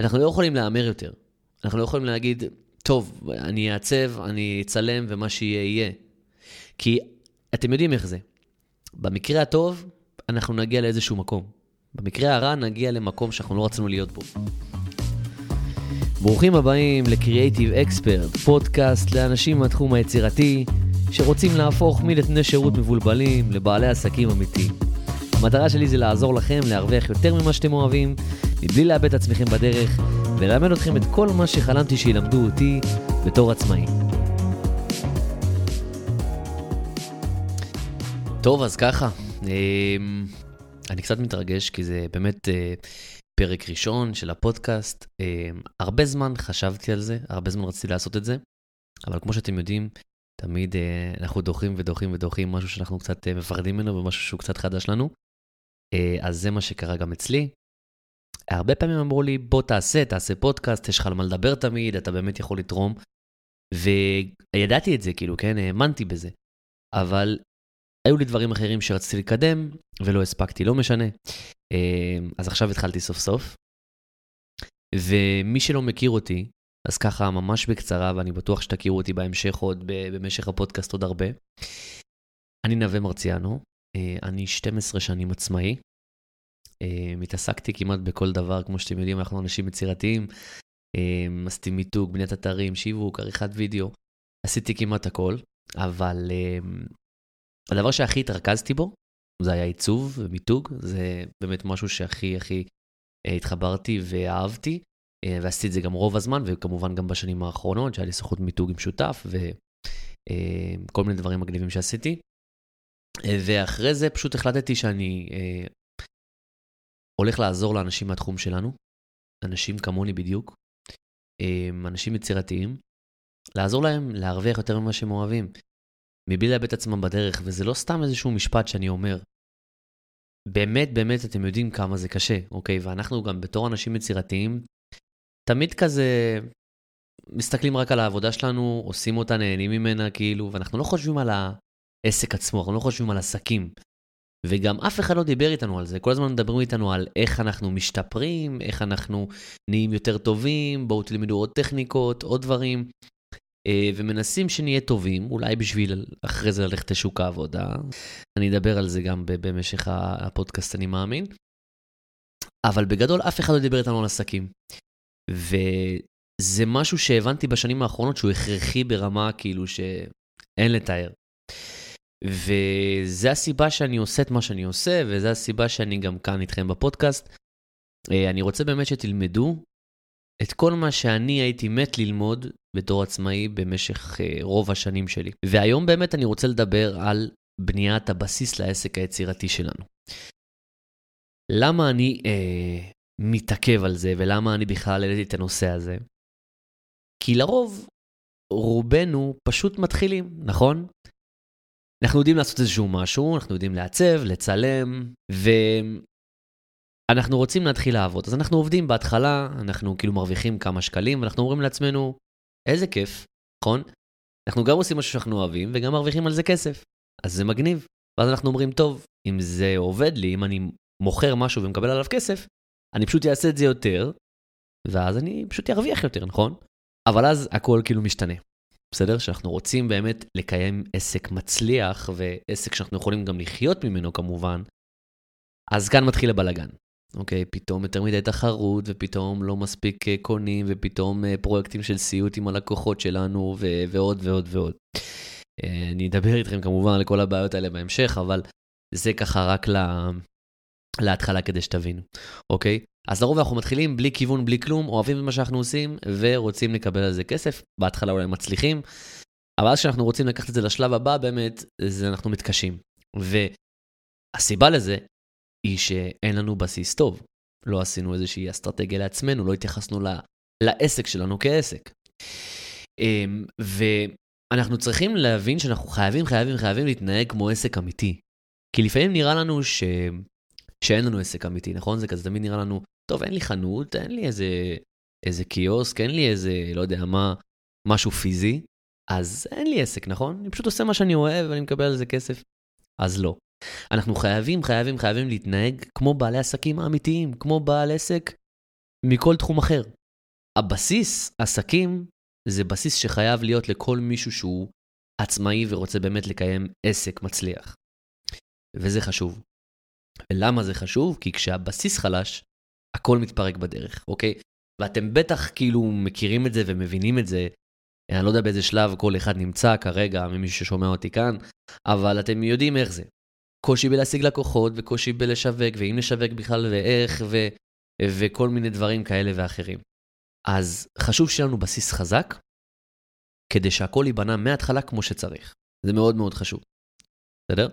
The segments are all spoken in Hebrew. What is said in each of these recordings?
אנחנו לא יכולים להמר יותר. אנחנו לא יכולים להגיד, טוב, אני אעצב, אני אצלם, ומה שיהיה, יהיה. כי אתם יודעים איך זה. במקרה הטוב, אנחנו נגיע לאיזשהו מקום. במקרה הרע, נגיע למקום שאנחנו לא רצינו להיות בו. ברוכים הבאים ל-Creative Expert, פודקאסט לאנשים מהתחום היצירתי, שרוצים להפוך מנתני שירות מבולבלים לבעלי עסקים אמיתיים. המטרה שלי זה לעזור לכם להרוויח יותר ממה שאתם אוהבים, מבלי לאבד את עצמכם בדרך, וללמד אתכם את כל מה שחלמתי שילמדו אותי בתור עצמאי. טוב, אז ככה, אמ, אני קצת מתרגש, כי זה באמת אה, פרק ראשון של הפודקאסט. אמ, הרבה זמן חשבתי על זה, הרבה זמן רציתי לעשות את זה, אבל כמו שאתם יודעים, תמיד אה, אנחנו דוחים ודוחים ודוחים משהו שאנחנו קצת אה, מפחדים ממנו ומשהו שהוא קצת חדש לנו. אז זה מה שקרה גם אצלי. הרבה פעמים אמרו לי, בוא תעשה, תעשה פודקאסט, יש לך על מה לדבר תמיד, אתה באמת יכול לתרום. וידעתי את זה, כאילו, כן, האמנתי בזה. אבל היו לי דברים אחרים שרציתי לקדם, ולא הספקתי, לא משנה. אז עכשיו התחלתי סוף סוף. ומי שלא מכיר אותי, אז ככה ממש בקצרה, ואני בטוח שתכירו אותי בהמשך עוד, במשך הפודקאסט עוד הרבה. אני נווה מרציאנו, אני 12 שנים עצמאי, התעסקתי כמעט בכל דבר, כמו שאתם יודעים, אנחנו אנשים יצירתיים. Um, עשיתי מיתוג, בניית אתרים, שיווק, עריכת וידאו. עשיתי כמעט הכל, אבל um, הדבר שהכי התרכזתי בו, זה היה עיצוב ומיתוג. זה באמת משהו שהכי הכי uh, התחברתי ואהבתי, uh, ועשיתי את זה גם רוב הזמן, וכמובן גם בשנים האחרונות, שהיה לי סוכנות מיתוג עם שותף, וכל uh, מיני דברים מגניבים שעשיתי. ואחרי זה פשוט החלטתי שאני הולך לעזור לאנשים מהתחום שלנו, אנשים כמוני בדיוק, אמ, אנשים יצירתיים, לעזור להם להרוויח יותר ממה שהם אוהבים, מבלי לאבד את עצמם בדרך, וזה לא סתם איזשהו משפט שאני אומר. באמת, באמת, אתם יודעים כמה זה קשה, אוקיי? ואנחנו גם בתור אנשים יצירתיים, תמיד כזה מסתכלים רק על העבודה שלנו, עושים אותה, נהנים ממנה, כאילו, ואנחנו לא חושבים על העסק עצמו, אנחנו לא חושבים על עסקים. וגם אף אחד לא דיבר איתנו על זה, כל הזמן מדברים איתנו על איך אנחנו משתפרים, איך אנחנו נהיים יותר טובים, בואו תלמדו עוד טכניקות, עוד דברים, אה, ומנסים שנהיה טובים, אולי בשביל אחרי זה ללכת לשוק העבודה. אני אדבר על זה גם במשך הפודקאסט, אני מאמין. אבל בגדול אף אחד לא דיבר איתנו על עסקים. וזה משהו שהבנתי בשנים האחרונות שהוא הכרחי ברמה כאילו שאין לתאר. וזה הסיבה שאני עושה את מה שאני עושה, וזו הסיבה שאני גם כאן איתכם בפודקאסט. אה, אני רוצה באמת שתלמדו את כל מה שאני הייתי מת ללמוד בתור עצמאי במשך אה, רוב השנים שלי. והיום באמת אני רוצה לדבר על בניית הבסיס לעסק היצירתי שלנו. למה אני אה, מתעכב על זה ולמה אני בכלל העליתי את הנושא הזה? כי לרוב רובנו פשוט מתחילים, נכון? אנחנו יודעים לעשות איזשהו משהו, אנחנו יודעים לעצב, לצלם, ואנחנו רוצים להתחיל לעבוד. אז אנחנו עובדים בהתחלה, אנחנו כאילו מרוויחים כמה שקלים, ואנחנו אומרים לעצמנו, איזה כיף, נכון? אנחנו גם עושים משהו שאנחנו אוהבים, וגם מרוויחים על זה כסף. אז זה מגניב. ואז אנחנו אומרים, טוב, אם זה עובד לי, אם אני מוכר משהו ומקבל עליו כסף, אני פשוט אעשה את זה יותר, ואז אני פשוט ארוויח יותר, נכון? אבל אז הכל כאילו משתנה. בסדר? שאנחנו רוצים באמת לקיים עסק מצליח, ועסק שאנחנו יכולים גם לחיות ממנו כמובן, אז כאן מתחיל הבלגן. אוקיי, פתאום יותר מדי תחרות, ופתאום לא מספיק אה, קונים, ופתאום אה, פרויקטים של סיוט עם הלקוחות שלנו, ו- ועוד ועוד ועוד. אה, אני אדבר איתכם כמובן על כל הבעיות האלה בהמשך, אבל זה ככה רק. להתחלה כדי שתבינו, אוקיי? אז לרוב אנחנו מתחילים בלי כיוון, בלי כלום, אוהבים את מה שאנחנו עושים ורוצים לקבל על זה כסף. בהתחלה אולי מצליחים, אבל אז כשאנחנו רוצים לקחת את זה לשלב הבא, באמת, זה אנחנו מתקשים. והסיבה לזה היא שאין לנו בסיס טוב. לא עשינו איזושהי אסטרטגיה לעצמנו, לא התייחסנו ל... לעסק שלנו כעסק. אמ, ואנחנו צריכים להבין שאנחנו חייבים, חייבים, חייבים להתנהג כמו עסק אמיתי. כי לפעמים נראה לנו ש... שאין לנו עסק אמיתי, נכון? זה כזה תמיד נראה לנו, טוב, אין לי חנות, אין לי איזה, איזה קיוסק, אין לי איזה, לא יודע מה, משהו פיזי, אז אין לי עסק, נכון? אני פשוט עושה מה שאני אוהב ואני מקבל על זה כסף. אז לא. אנחנו חייבים, חייבים, חייבים להתנהג כמו בעלי עסקים האמיתיים, כמו בעל עסק מכל תחום אחר. הבסיס, עסקים, זה בסיס שחייב להיות לכל מישהו שהוא עצמאי ורוצה באמת לקיים עסק מצליח. וזה חשוב. ולמה זה חשוב? כי כשהבסיס חלש, הכל מתפרק בדרך, אוקיי? ואתם בטח כאילו מכירים את זה ומבינים את זה. אני לא יודע באיזה שלב כל אחד נמצא כרגע, ממי ששומע אותי כאן, אבל אתם יודעים איך זה. קושי בלהשיג לקוחות, וקושי בלשווק, ואם לשווק בכלל, ואיך, ו... וכל מיני דברים כאלה ואחרים. אז חשוב שיהיה לנו בסיס חזק, כדי שהכל ייבנה מההתחלה כמו שצריך. זה מאוד מאוד חשוב. בסדר?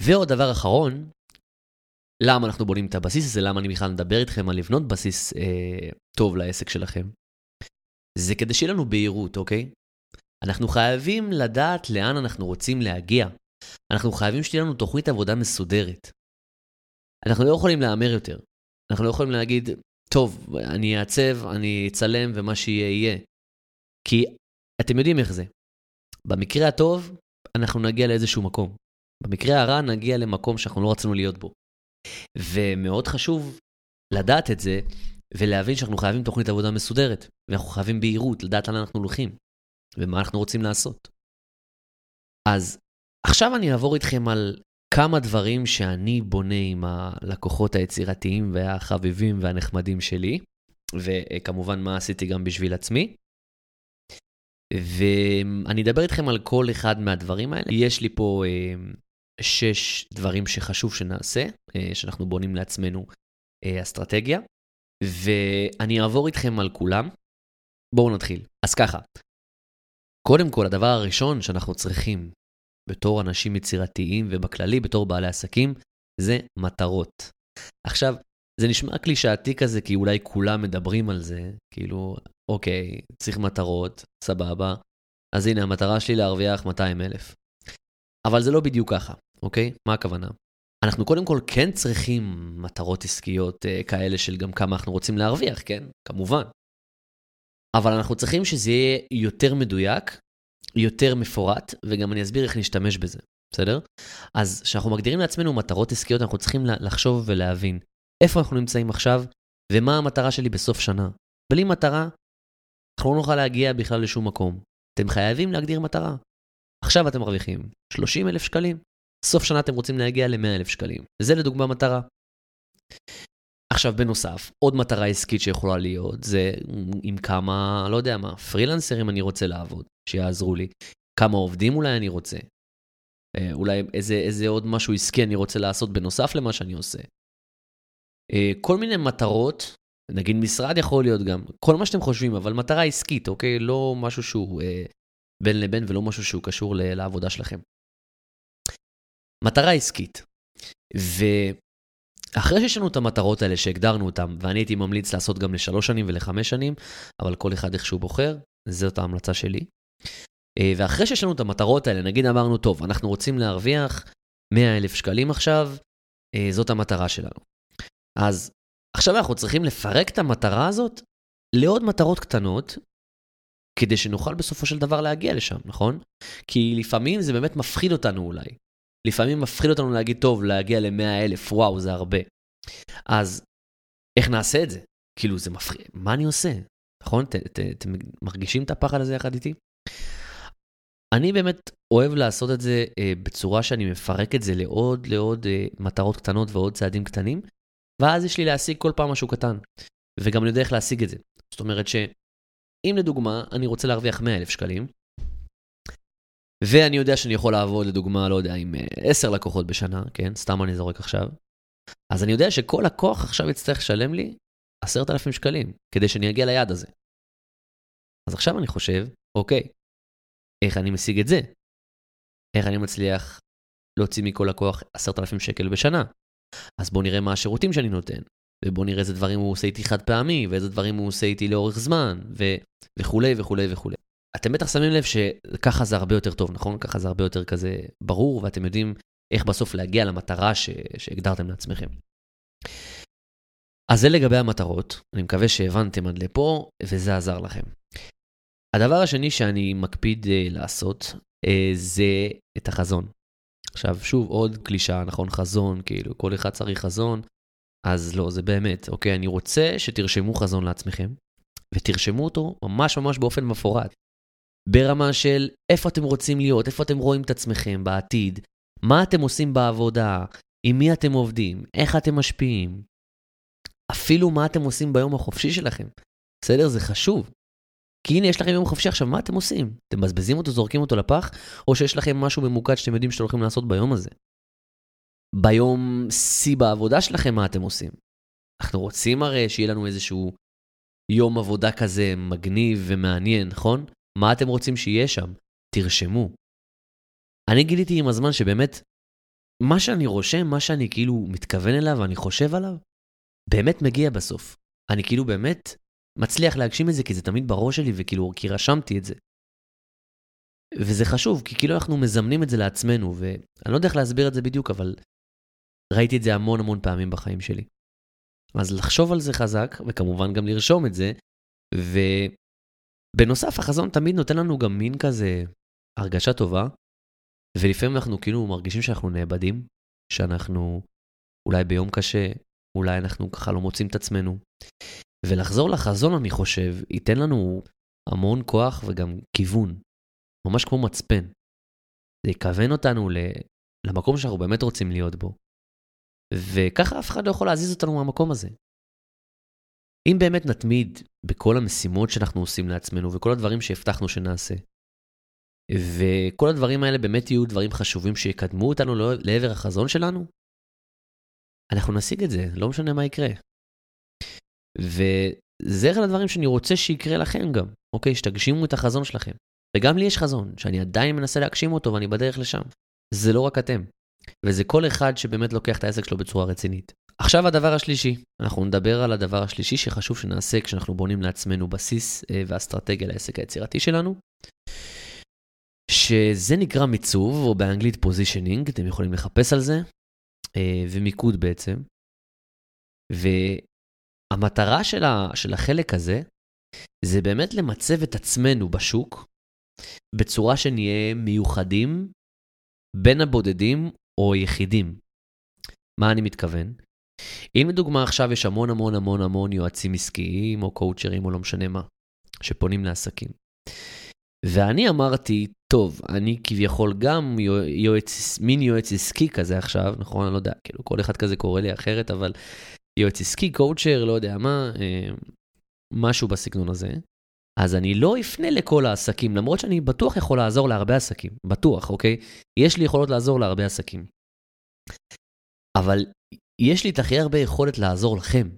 ועוד דבר אחרון, למה אנחנו בונים את הבסיס הזה, למה אני בכלל מדבר איתכם על לבנות בסיס אה, טוב לעסק שלכם, זה כדי שיהיה לנו בהירות, אוקיי? אנחנו חייבים לדעת לאן אנחנו רוצים להגיע. אנחנו חייבים שתהיה לנו תוכנית עבודה מסודרת. אנחנו לא יכולים להמר יותר. אנחנו לא יכולים להגיד, טוב, אני אעצב, אני אצלם ומה שיהיה יהיה. כי אתם יודעים איך זה. במקרה הטוב, אנחנו נגיע לאיזשהו מקום. במקרה הרע, נגיע למקום שאנחנו לא רצינו להיות בו. ומאוד חשוב לדעת את זה, ולהבין שאנחנו חייבים תוכנית עבודה מסודרת, ואנחנו חייבים בהירות, לדעת לאן אנחנו הולכים, ומה אנחנו רוצים לעשות. אז עכשיו אני אעבור איתכם על כמה דברים שאני בונה עם הלקוחות היצירתיים והחביבים והנחמדים שלי, וכמובן מה עשיתי גם בשביל עצמי. ואני אדבר איתכם על כל אחד מהדברים האלה. יש לי פה אה, שש דברים שחשוב שנעשה, אה, שאנחנו בונים לעצמנו אה, אסטרטגיה, ואני אעבור איתכם על כולם. בואו נתחיל. אז ככה, קודם כל, הדבר הראשון שאנחנו צריכים בתור אנשים יצירתיים ובכללי בתור בעלי עסקים, זה מטרות. עכשיו, זה נשמע קלישאתי כזה, כי אולי כולם מדברים על זה, כאילו, אוקיי, צריך מטרות, סבבה. אז הנה, המטרה שלי להרוויח 200 אלף. אבל זה לא בדיוק ככה, אוקיי? מה הכוונה? אנחנו קודם כל כן צריכים מטרות עסקיות אה, כאלה של גם כמה אנחנו רוצים להרוויח, כן? כמובן. אבל אנחנו צריכים שזה יהיה יותר מדויק, יותר מפורט, וגם אני אסביר איך נשתמש בזה, בסדר? אז כשאנחנו מגדירים לעצמנו מטרות עסקיות, אנחנו צריכים לחשוב ולהבין איפה אנחנו נמצאים עכשיו, ומה המטרה שלי בסוף שנה. בלי מטרה, אנחנו לא נוכל להגיע בכלל לשום מקום. אתם חייבים להגדיר מטרה. עכשיו אתם מרוויחים 30 אלף שקלים, סוף שנה אתם רוצים להגיע ל-100 אלף שקלים. זה לדוגמה מטרה. עכשיו בנוסף, עוד מטרה עסקית שיכולה להיות, זה עם כמה, לא יודע מה, פרילנסרים אני רוצה לעבוד, שיעזרו לי. כמה עובדים אולי אני רוצה. אה, אולי איזה, איזה עוד משהו עסקי אני רוצה לעשות בנוסף למה שאני עושה. אה, כל מיני מטרות, נגיד משרד יכול להיות גם, כל מה שאתם חושבים, אבל מטרה עסקית, אוקיי? לא משהו שהוא אה, בין לבין ולא משהו שהוא קשור לעבודה שלכם. מטרה עסקית. ואחרי שיש לנו את המטרות האלה שהגדרנו אותן, ואני הייתי ממליץ לעשות גם לשלוש שנים ולחמש שנים, אבל כל אחד איך שהוא בוחר, זאת ההמלצה שלי. אה, ואחרי שיש לנו את המטרות האלה, נגיד אמרנו, טוב, אנחנו רוצים להרוויח 100 אלף שקלים עכשיו, אה, זאת המטרה שלנו. אז עכשיו אנחנו צריכים לפרק את המטרה הזאת לעוד מטרות קטנות, כדי שנוכל בסופו של דבר להגיע לשם, נכון? כי לפעמים זה באמת מפחיד אותנו אולי. לפעמים מפחיד אותנו להגיד, טוב, להגיע ל-100 אלף, וואו, זה הרבה. אז איך נעשה את זה? כאילו, זה מפחיד, מה אני עושה? נכון? אתם מרגישים את הפחד הזה יחד איתי? אני באמת אוהב לעשות את זה אה, בצורה שאני מפרק את זה לעוד לעוד אה, מטרות קטנות ועוד צעדים קטנים, ואז יש לי להשיג כל פעם משהו קטן. וגם אני יודע איך להשיג את זה. זאת אומרת שאם לדוגמה אני רוצה להרוויח 100 אלף שקלים, ואני יודע שאני יכול לעבוד לדוגמה, לא יודע, עם 10 אה, לקוחות בשנה, כן? סתם אני זורק עכשיו. אז אני יודע שכל לקוח עכשיו יצטרך לשלם לי 10,000 שקלים, כדי שאני אגיע ליעד הזה. אז עכשיו אני חושב, אוקיי, איך אני משיג את זה? איך אני מצליח להוציא מכל לקוח 10,000 שקל בשנה? אז בואו נראה מה השירותים שאני נותן, ובואו נראה איזה דברים הוא עושה איתי חד פעמי, ואיזה דברים הוא עושה איתי לאורך זמן, ו... וכולי וכולי וכולי. אתם בטח שמים לב שככה זה הרבה יותר טוב, נכון? ככה זה הרבה יותר כזה ברור, ואתם יודעים איך בסוף להגיע למטרה ש... שהגדרתם לעצמכם. אז זה לגבי המטרות, אני מקווה שהבנתם עד לפה, וזה עזר לכם. הדבר השני שאני מקפיד uh, לעשות, uh, זה את החזון. עכשיו, שוב, עוד קלישה, נכון? חזון, כאילו, כל אחד צריך חזון. אז לא, זה באמת, אוקיי? אני רוצה שתרשמו חזון לעצמכם, ותרשמו אותו ממש ממש באופן מפורט. ברמה של איפה אתם רוצים להיות, איפה אתם רואים את עצמכם בעתיד, מה אתם עושים בעבודה, עם מי אתם עובדים, איך אתם משפיעים, אפילו מה אתם עושים ביום החופשי שלכם. בסדר? זה חשוב. כי הנה, יש לכם יום חופשי עכשיו, מה אתם עושים? אתם מבזבזים אותו, זורקים אותו לפח, או שיש לכם משהו ממוקד שאתם יודעים שאתם הולכים לעשות ביום הזה? ביום שיא בעבודה שלכם, מה אתם עושים? אנחנו רוצים הרי שיהיה לנו איזשהו יום עבודה כזה מגניב ומעניין, נכון? מה אתם רוצים שיהיה שם? תרשמו. אני גיליתי עם הזמן שבאמת, מה שאני רושם, מה שאני כאילו מתכוון אליו ואני חושב עליו, באמת מגיע בסוף. אני כאילו באמת מצליח להגשים את זה כי זה תמיד בראש שלי וכאילו, כי רשמתי את זה. וזה חשוב, כי כאילו אנחנו מזמנים את זה לעצמנו, ואני לא יודע איך להסביר את זה בדיוק, אבל ראיתי את זה המון המון פעמים בחיים שלי. אז לחשוב על זה חזק, וכמובן גם לרשום את זה, ובנוסף, החזון תמיד נותן לנו גם מין כזה הרגשה טובה, ולפעמים אנחנו כאילו מרגישים שאנחנו נאבדים, שאנחנו אולי ביום קשה, אולי אנחנו ככה לא מוצאים את עצמנו. ולחזור לחזון, אני חושב, ייתן לנו המון כוח וגם כיוון, ממש כמו מצפן. זה יכוון אותנו למקום שאנחנו באמת רוצים להיות בו. וככה אף אחד לא יכול להזיז אותנו מהמקום הזה. אם באמת נתמיד בכל המשימות שאנחנו עושים לעצמנו וכל הדברים שהבטחנו שנעשה, וכל הדברים האלה באמת יהיו דברים חשובים שיקדמו אותנו לעבר החזון שלנו, אנחנו נשיג את זה, לא משנה מה יקרה. וזה אחד הדברים שאני רוצה שיקרה לכם גם, אוקיי? שתגשימו את החזון שלכם. וגם לי יש חזון, שאני עדיין מנסה להגשים אותו ואני בדרך לשם. זה לא רק אתם. וזה כל אחד שבאמת לוקח את העסק שלו בצורה רצינית. עכשיו הדבר השלישי, אנחנו נדבר על הדבר השלישי שחשוב שנעשה כשאנחנו בונים לעצמנו בסיס אה, ואסטרטגיה לעסק היצירתי שלנו, שזה נקרא מיצוב, או באנגלית positioning, אתם יכולים לחפש על זה, אה, ומיקוד בעצם. והמטרה של, ה, של החלק הזה, זה באמת למצב את עצמנו בשוק בצורה שנהיה מיוחדים בין הבודדים או יחידים. מה אני מתכוון? אם לדוגמה עכשיו יש המון המון המון המון יועצים עסקיים או קואוצ'רים או לא משנה מה, שפונים לעסקים. ואני אמרתי, טוב, אני כביכול גם יועץ, מין יועץ עסקי כזה עכשיו, נכון? אני לא יודע, כאילו כל אחד כזה קורא לי אחרת, אבל יועץ עסקי, קואוצ'ר, לא יודע מה, אה, משהו בסגנון הזה. אז אני לא אפנה לכל העסקים, למרות שאני בטוח יכול לעזור להרבה עסקים, בטוח, אוקיי? יש לי יכולות לעזור להרבה עסקים. אבל יש לי את הכי הרבה יכולת לעזור לכם,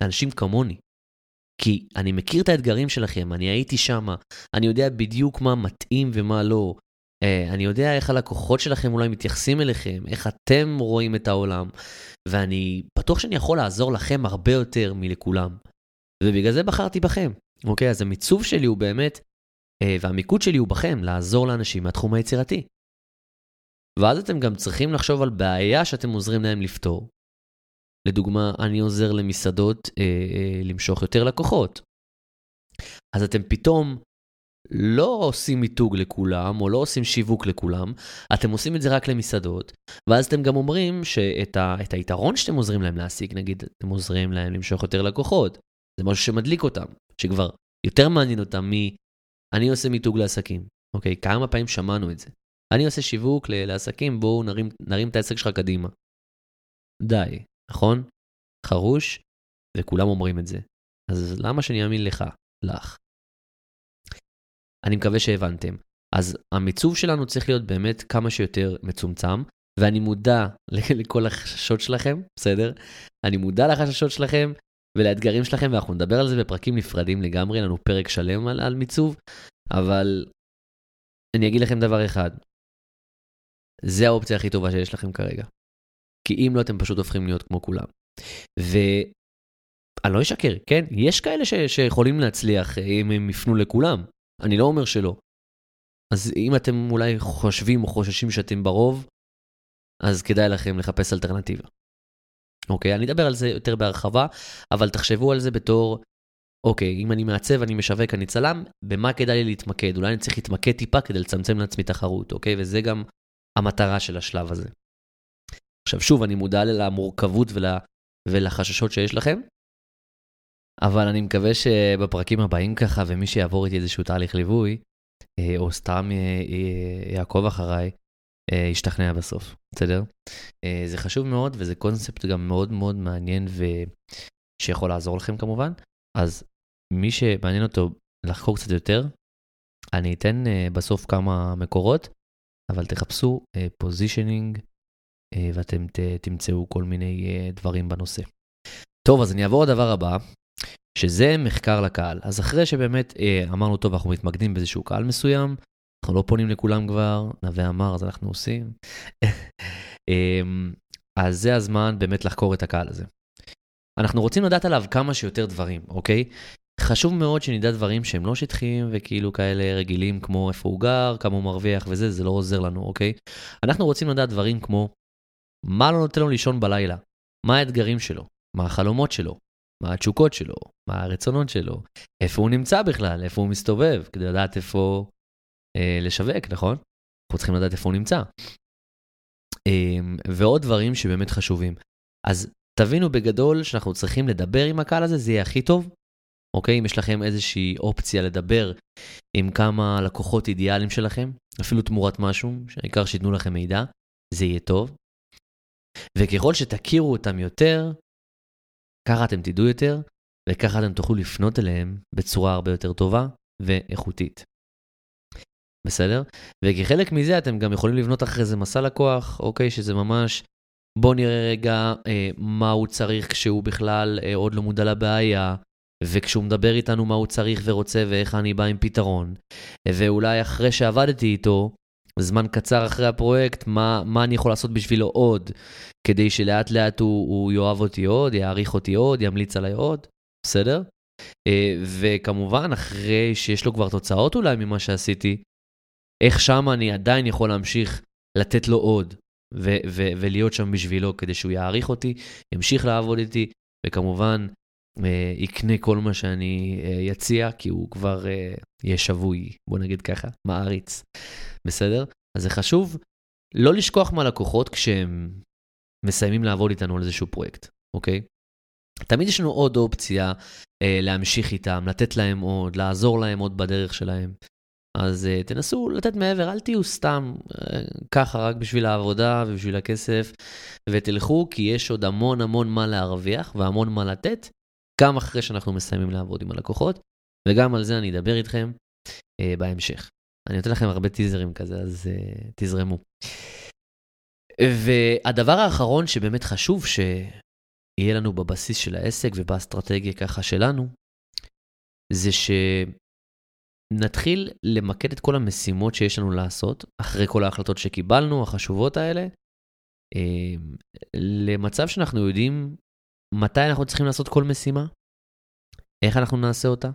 לאנשים כמוני. כי אני מכיר את האתגרים שלכם, אני הייתי שם, אני יודע בדיוק מה מתאים ומה לא. Uh, אני יודע איך הלקוחות שלכם אולי מתייחסים אליכם, איך אתם רואים את העולם, ואני בטוח שאני יכול לעזור לכם הרבה יותר מלכולם. ובגלל זה בחרתי בכם. אוקיי, אז המיצוב שלי הוא באמת, uh, והמיקוד שלי הוא בכם, לעזור לאנשים מהתחום היצירתי. ואז אתם גם צריכים לחשוב על בעיה שאתם עוזרים להם לפתור, לדוגמה, אני עוזר למסעדות אה, אה, למשוך יותר לקוחות. אז אתם פתאום לא עושים מיתוג לכולם, או לא עושים שיווק לכולם, אתם עושים את זה רק למסעדות, ואז אתם גם אומרים שאת ה, היתרון שאתם עוזרים להם להשיג, נגיד, אתם עוזרים להם למשוך יותר לקוחות, זה משהו שמדליק אותם, שכבר יותר מעניין אותם מ... אני עושה מיתוג לעסקים, אוקיי? כמה פעמים שמענו את זה. אני עושה שיווק לעסקים, בואו נרים, נרים את העסק שלך קדימה. די, נכון? חרוש, וכולם אומרים את זה. אז למה שאני אאמין לך? לך. אני מקווה שהבנתם. אז המיצוב שלנו צריך להיות באמת כמה שיותר מצומצם, ואני מודע לכל החששות שלכם, בסדר? אני מודע לחששות שלכם ולאתגרים שלכם, ואנחנו נדבר על זה בפרקים נפרדים לגמרי, לנו פרק שלם על, על מיצוב, אבל אני אגיד לכם דבר אחד, זה האופציה הכי טובה שיש לכם כרגע. כי אם לא, אתם פשוט הופכים להיות כמו כולם. ואני לא אשקר, כן? יש כאלה ש... שיכולים להצליח אם הם יפנו לכולם. אני לא אומר שלא. אז אם אתם אולי חושבים או חוששים שאתם ברוב, אז כדאי לכם לחפש אלטרנטיבה. אוקיי, אני אדבר על זה יותר בהרחבה, אבל תחשבו על זה בתור, אוקיי, אם אני מעצב, אני משווק, אני צלם, במה כדאי לי להתמקד? אולי אני צריך להתמקד טיפה כדי לצמצם לעצמי תחרות, אוקיי? וזה גם המטרה של השלב הזה. עכשיו שוב, אני מודע למורכבות ולחששות שיש לכם. אבל אני מקווה שבפרקים הבאים ככה, ומי שיעבור איתי איזשהו תהליך ליווי, אה, או סתם יעקוב אחריי, אה, ישתכנע בסוף, בסדר? אה, זה חשוב מאוד, וזה קונספט גם מאוד מאוד מעניין ושיכול לעזור לכם כמובן. אז מי שמעניין אותו לחקור קצת יותר, אני אתן בסוף כמה מקורות, אבל תחפשו פוזישנינג, ואתם תמצאו כל מיני דברים בנושא. טוב, אז אני אעבור לדבר הבא, שזה מחקר לקהל. אז אחרי שבאמת אה, אמרנו, טוב, אנחנו מתמקדים באיזשהו קהל מסוים, אנחנו לא פונים לכולם כבר, נווה אמר, אז אנחנו עושים. אמ, אז זה הזמן באמת לחקור את הקהל הזה. אנחנו רוצים לדעת עליו כמה שיותר דברים, אוקיי? חשוב מאוד שנדע דברים שהם לא שטחיים וכאילו כאלה רגילים כמו איפה הוא גר, כמה הוא מרוויח וזה, זה לא עוזר לנו, אוקיי? אנחנו רוצים לדעת דברים כמו מה לא נותן לו לישון בלילה, מה האתגרים שלו, מה החלומות שלו, מה התשוקות שלו, מה הרצונות שלו, איפה הוא נמצא בכלל, איפה הוא מסתובב, כדי לדעת איפה אה, לשווק, נכון? אנחנו צריכים לדעת איפה הוא נמצא. אה, ועוד דברים שבאמת חשובים. אז תבינו בגדול שאנחנו צריכים לדבר עם הקהל הזה, זה יהיה הכי טוב. אוקיי? אם יש לכם איזושהי אופציה לדבר עם כמה לקוחות אידיאליים שלכם, אפילו תמורת משהו, העיקר שייתנו לכם מידע, זה יהיה טוב. וככל שתכירו אותם יותר, ככה אתם תדעו יותר, וככה אתם תוכלו לפנות אליהם בצורה הרבה יותר טובה ואיכותית. בסדר? וכחלק מזה אתם גם יכולים לבנות אחרי זה מסע לקוח, אוקיי? שזה ממש, בואו נראה רגע אה, מה הוא צריך כשהוא בכלל אה, עוד לא מודע לבעיה, וכשהוא מדבר איתנו מה הוא צריך ורוצה ואיך אני בא עם פתרון. ואולי אחרי שעבדתי איתו, זמן קצר אחרי הפרויקט, מה, מה אני יכול לעשות בשבילו עוד, כדי שלאט לאט הוא, הוא יאהב אותי עוד, יעריך אותי עוד, ימליץ עליי עוד, בסדר? אה, וכמובן, אחרי שיש לו כבר תוצאות אולי ממה שעשיתי, איך שם אני עדיין יכול להמשיך לתת לו עוד, ו- ו- ולהיות שם בשבילו כדי שהוא יעריך אותי, ימשיך לעבוד איתי, וכמובן אה, יקנה כל מה שאני אה, יציע, כי הוא כבר אה, יהיה שבוי, בוא נגיד ככה, מעריץ. בסדר? אז זה חשוב לא לשכוח מהלקוחות כשהם מסיימים לעבוד איתנו על איזשהו פרויקט, אוקיי? תמיד יש לנו עוד אופציה אה, להמשיך איתם, לתת להם עוד, לעזור להם עוד בדרך שלהם. אז uh, תנסו לתת מעבר, אל תהיו סתם uh, ככה רק בשביל העבודה ובשביל הכסף, ותלכו, כי יש עוד המון המון מה להרוויח והמון מה לתת, גם אחרי שאנחנו מסיימים לעבוד עם הלקוחות, וגם על זה אני אדבר איתכם uh, בהמשך. אני נותן לכם הרבה טיזרים כזה, אז uh, תזרמו. והדבר האחרון שבאמת חשוב שיהיה לנו בבסיס של העסק ובאסטרטגיה ככה שלנו, זה שנתחיל למקד את כל המשימות שיש לנו לעשות, אחרי כל ההחלטות שקיבלנו, החשובות האלה, uh, למצב שאנחנו יודעים מתי אנחנו צריכים לעשות כל משימה, איך אנחנו נעשה אותה,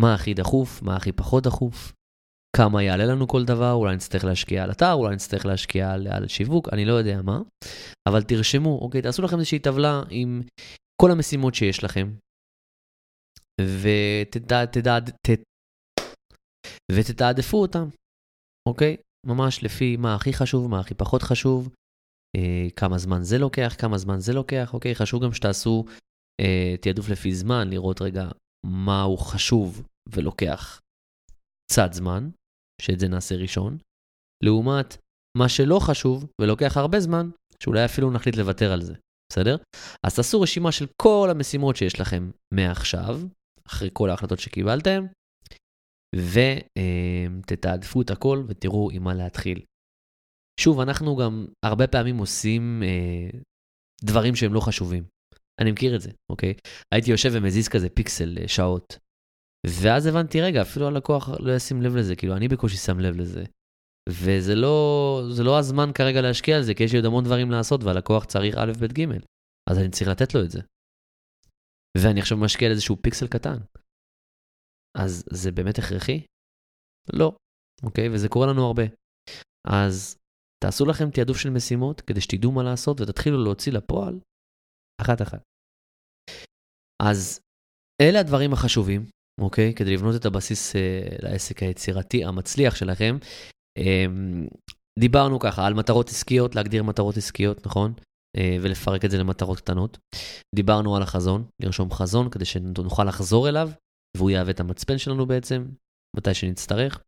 מה הכי דחוף, מה הכי פחות דחוף, כמה יעלה לנו כל דבר, אולי נצטרך להשקיע על אתר, אולי נצטרך להשקיע על, על שיווק, אני לא יודע מה, אבל תרשמו, אוקיי, תעשו לכם איזושהי טבלה עם כל המשימות שיש לכם, ותתעדפו אותם, אוקיי? ממש לפי מה הכי חשוב, מה הכי פחות חשוב, אה, כמה זמן זה לוקח, כמה זמן זה לוקח, אוקיי? חשוב גם שתעשו אה, תעדוף לפי זמן, לראות רגע מה הוא חשוב ולוקח קצת זמן, שאת זה נעשה ראשון, לעומת מה שלא חשוב ולוקח הרבה זמן, שאולי אפילו נחליט לוותר על זה, בסדר? אז תעשו רשימה של כל המשימות שיש לכם מעכשיו, אחרי כל ההחלטות שקיבלתם, ותתעדפו את הכל ותראו עם מה להתחיל. שוב, אנחנו גם הרבה פעמים עושים אה, דברים שהם לא חשובים. אני מכיר את זה, אוקיי? הייתי יושב ומזיז כזה פיקסל אה, שעות, ואז הבנתי, רגע, אפילו הלקוח לא ישים לב לזה, כאילו, אני בקושי שם לב לזה. וזה לא, לא הזמן כרגע להשקיע על זה, כי יש לי עוד המון דברים לעשות, והלקוח צריך א', ב', ג', אז אני צריך לתת לו את זה. ואני עכשיו משקיע על איזשהו פיקסל קטן. אז זה באמת הכרחי? לא, אוקיי? וזה קורה לנו הרבה. אז תעשו לכם תעדוף של משימות כדי שתדעו מה לעשות ותתחילו להוציא לפועל אחת-אחת. אז אלה הדברים החשובים, אוקיי? כדי לבנות את הבסיס אה, לעסק היצירתי המצליח שלכם. אה, דיברנו ככה על מטרות עסקיות, להגדיר מטרות עסקיות, נכון? אה, ולפרק את זה למטרות קטנות. דיברנו על החזון, לרשום חזון כדי שנוכל לחזור אליו, והוא יהווה את המצפן שלנו בעצם, מתי שנצטרך.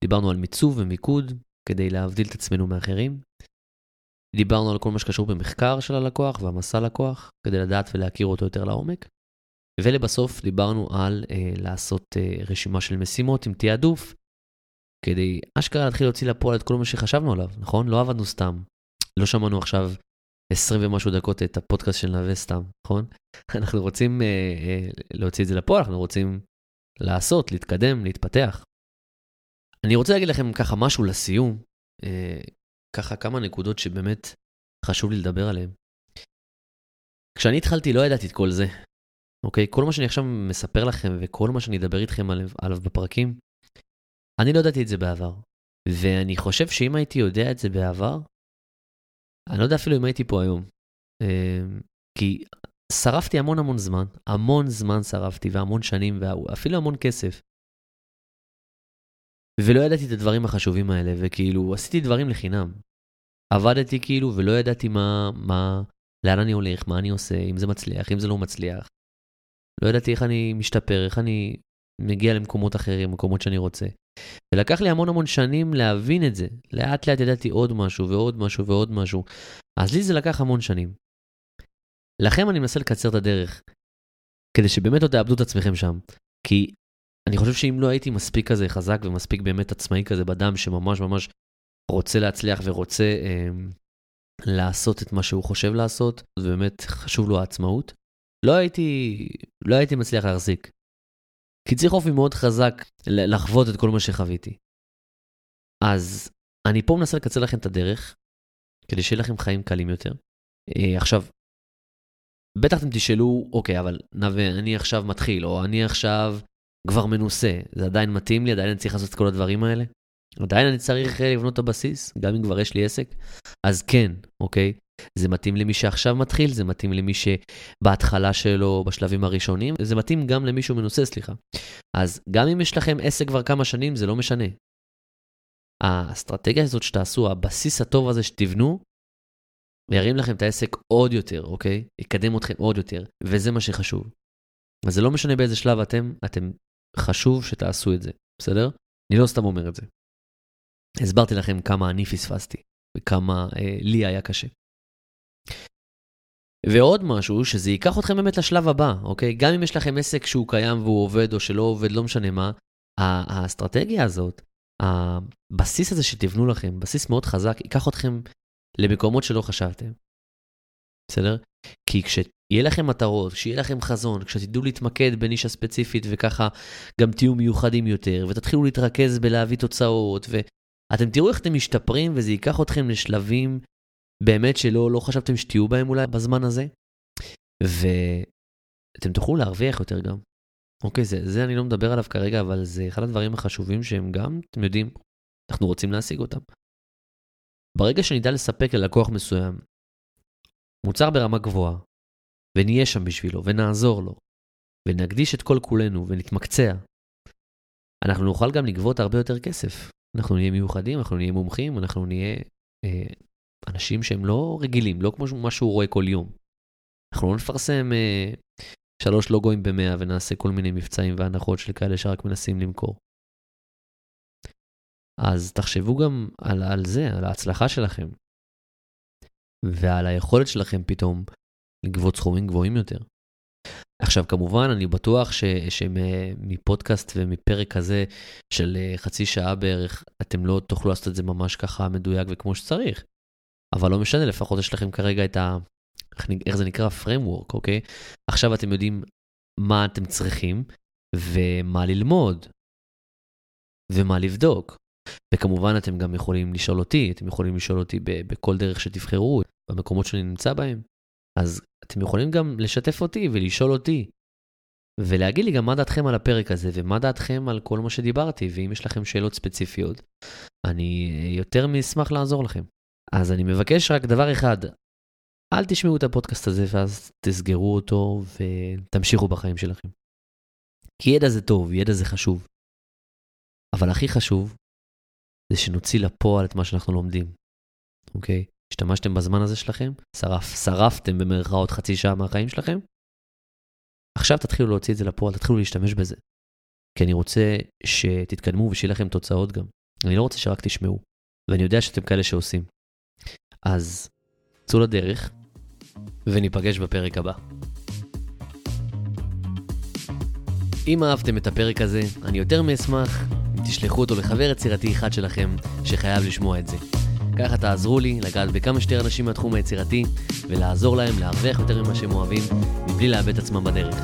דיברנו על מיצוב ומיקוד כדי להבדיל את עצמנו מאחרים. דיברנו על כל מה שקשור במחקר של הלקוח והמסע לקוח, כדי לדעת ולהכיר אותו יותר לעומק. ולבסוף דיברנו על אה, לעשות אה, רשימה של משימות עם תעדוף, כדי אשכרה להתחיל להוציא לפועל את כל מה שחשבנו עליו, נכון? לא עבדנו סתם. לא שמענו עכשיו 20 ומשהו דקות את הפודקאסט של נווה סתם, נכון? אנחנו רוצים אה, אה, להוציא את זה לפועל, אנחנו רוצים לעשות, להתקדם, להתפתח. אני רוצה להגיד לכם ככה משהו לסיום, אה, ככה כמה נקודות שבאמת חשוב לי לדבר עליהן. כשאני התחלתי לא ידעתי את כל זה, אוקיי? כל מה שאני עכשיו מספר לכם וכל מה שאני אדבר איתכם עליו, עליו בפרקים, אני לא ידעתי את זה בעבר. ואני חושב שאם הייתי יודע את זה בעבר, אני לא יודע אפילו אם הייתי פה היום. אמ, כי שרפתי המון המון זמן, המון זמן שרפתי והמון שנים ואפילו המון כסף. ולא ידעתי את הדברים החשובים האלה, וכאילו עשיתי דברים לחינם. עבדתי כאילו ולא ידעתי מה, מה, לאן אני הולך, מה אני עושה, אם זה מצליח, אם זה לא מצליח. לא ידעתי איך אני משתפר, איך אני מגיע למקומות אחרים, מקומות שאני רוצה. ולקח לי המון המון שנים להבין את זה. לאט לאט ידעתי עוד משהו ועוד משהו ועוד משהו. אז לי זה לקח המון שנים. לכם אני מנסה לקצר את הדרך, כדי שבאמת לא תאבדו את עצמכם שם. כי אני חושב שאם לא הייתי מספיק כזה חזק ומספיק באמת עצמאי כזה בדם, שממש ממש רוצה להצליח ורוצה אה, לעשות את מה שהוא חושב לעשות, ובאמת חשוב לו העצמאות, לא הייתי, לא הייתי מצליח להחזיק. כי צריך אופי מאוד חזק לחוות את כל מה שחוויתי. אז אני פה מנסה לקצר לכם את הדרך, כדי שיהיה לכם חיים קלים יותר. אה, עכשיו, בטח אתם תשאלו, אוקיי, אבל נווה, אני עכשיו מתחיל, או אני עכשיו כבר מנוסה, זה עדיין מתאים לי, עדיין אני צריך לעשות את כל הדברים האלה? עדיין אני צריך אה, לבנות את הבסיס, גם אם כבר יש לי עסק? אז כן, אוקיי? זה מתאים למי שעכשיו מתחיל, זה מתאים למי שבהתחלה שלו, בשלבים הראשונים, זה מתאים גם למישהו מנוסה, סליחה. אז גם אם יש לכם עסק כבר כמה שנים, זה לא משנה. האסטרטגיה הזאת שתעשו, הבסיס הטוב הזה שתבנו, ירים לכם את העסק עוד יותר, אוקיי? יקדם אתכם עוד יותר, וזה מה שחשוב. אז זה לא משנה באיזה שלב אתם, אתם חשוב שתעשו את זה, בסדר? אני לא סתם אומר את זה. הסברתי לכם כמה אני פספסתי, וכמה אה, לי היה קשה. ועוד משהו, שזה ייקח אתכם באמת לשלב הבא, אוקיי? גם אם יש לכם עסק שהוא קיים והוא עובד או שלא עובד, לא משנה מה, האסטרטגיה הזאת, הבסיס הזה שתבנו לכם, בסיס מאוד חזק, ייקח אתכם למקומות שלא חשבתם. בסדר? כי כשיהיה לכם מטרות, כשיהיה לכם חזון, כשתדעו להתמקד בנישה ספציפית וככה גם תהיו מיוחדים יותר, ותתחילו להתרכז בלהביא תוצאות, ואתם תראו איך אתם משתפרים וזה ייקח אתכם לשלבים באמת שלא לא חשבתם שתהיו בהם אולי בזמן הזה, ואתם תוכלו להרוויח יותר גם. אוקיי, זה, זה אני לא מדבר עליו כרגע, אבל זה אחד הדברים החשובים שהם גם, אתם יודעים, אנחנו רוצים להשיג אותם. ברגע שנדע לספק ללקוח מסוים מוצר ברמה גבוהה, ונהיה שם בשבילו, ונעזור לו, ונקדיש את כל כולנו, ונתמקצע, אנחנו נוכל גם לגבות הרבה יותר כסף. אנחנו נהיה מיוחדים, אנחנו נהיה מומחים, אנחנו נהיה אה, אנשים שהם לא רגילים, לא כמו מה שהוא רואה כל יום. אנחנו לא נפרסם אה, שלוש לוגוים במאה ונעשה כל מיני מבצעים והנחות של כאלה שרק מנסים למכור. אז תחשבו גם על, על זה, על ההצלחה שלכם, ועל היכולת שלכם פתאום לגבות סכומים גבוהים יותר. עכשיו, כמובן, אני בטוח ש, שמפודקאסט ומפרק כזה של אה, חצי שעה בערך, אתם לא תוכלו לעשות את זה ממש ככה מדויק וכמו שצריך. אבל לא משנה, לפחות יש לכם כרגע את ה... איך, זה נקרא? framework, אוקיי? עכשיו אתם יודעים מה אתם צריכים ומה ללמוד ומה לבדוק. וכמובן אתם גם יכולים לשאול אותי, אתם יכולים לשאול אותי בכל דרך שתבחרו, במקומות שאני נמצא בהם. אז אתם יכולים גם לשתף אותי ולשאול אותי. ולהגיד לי גם מה דעתכם על הפרק הזה ומה דעתכם על כל מה שדיברתי, ואם יש לכם שאלות ספציפיות, אני יותר מאשמח לעזור לכם. אז אני מבקש רק דבר אחד, אל תשמעו את הפודקאסט הזה ואז תסגרו אותו ותמשיכו בחיים שלכם. כי ידע זה טוב, ידע זה חשוב. אבל הכי חשוב זה שנוציא לפועל את מה שאנחנו לומדים, אוקיי? השתמשתם בזמן הזה שלכם, שרף, שרפתם במרכאות חצי שעה מהחיים שלכם, עכשיו תתחילו להוציא את זה לפועל, תתחילו להשתמש בזה. כי אני רוצה שתתקדמו ושיהיה לכם תוצאות גם. אני לא רוצה שרק תשמעו, ואני יודע שאתם כאלה שעושים. אז צאו לדרך, וניפגש בפרק הבא. אם אהבתם את הפרק הזה, אני יותר מאשמח אם תשלחו אותו לחבר יצירתי אחד שלכם שחייב לשמוע את זה. ככה תעזרו לי לגעת בכמה שיותר אנשים מהתחום היצירתי ולעזור להם להרוויח יותר ממה שהם אוהבים מבלי לאבד עצמם בדרך.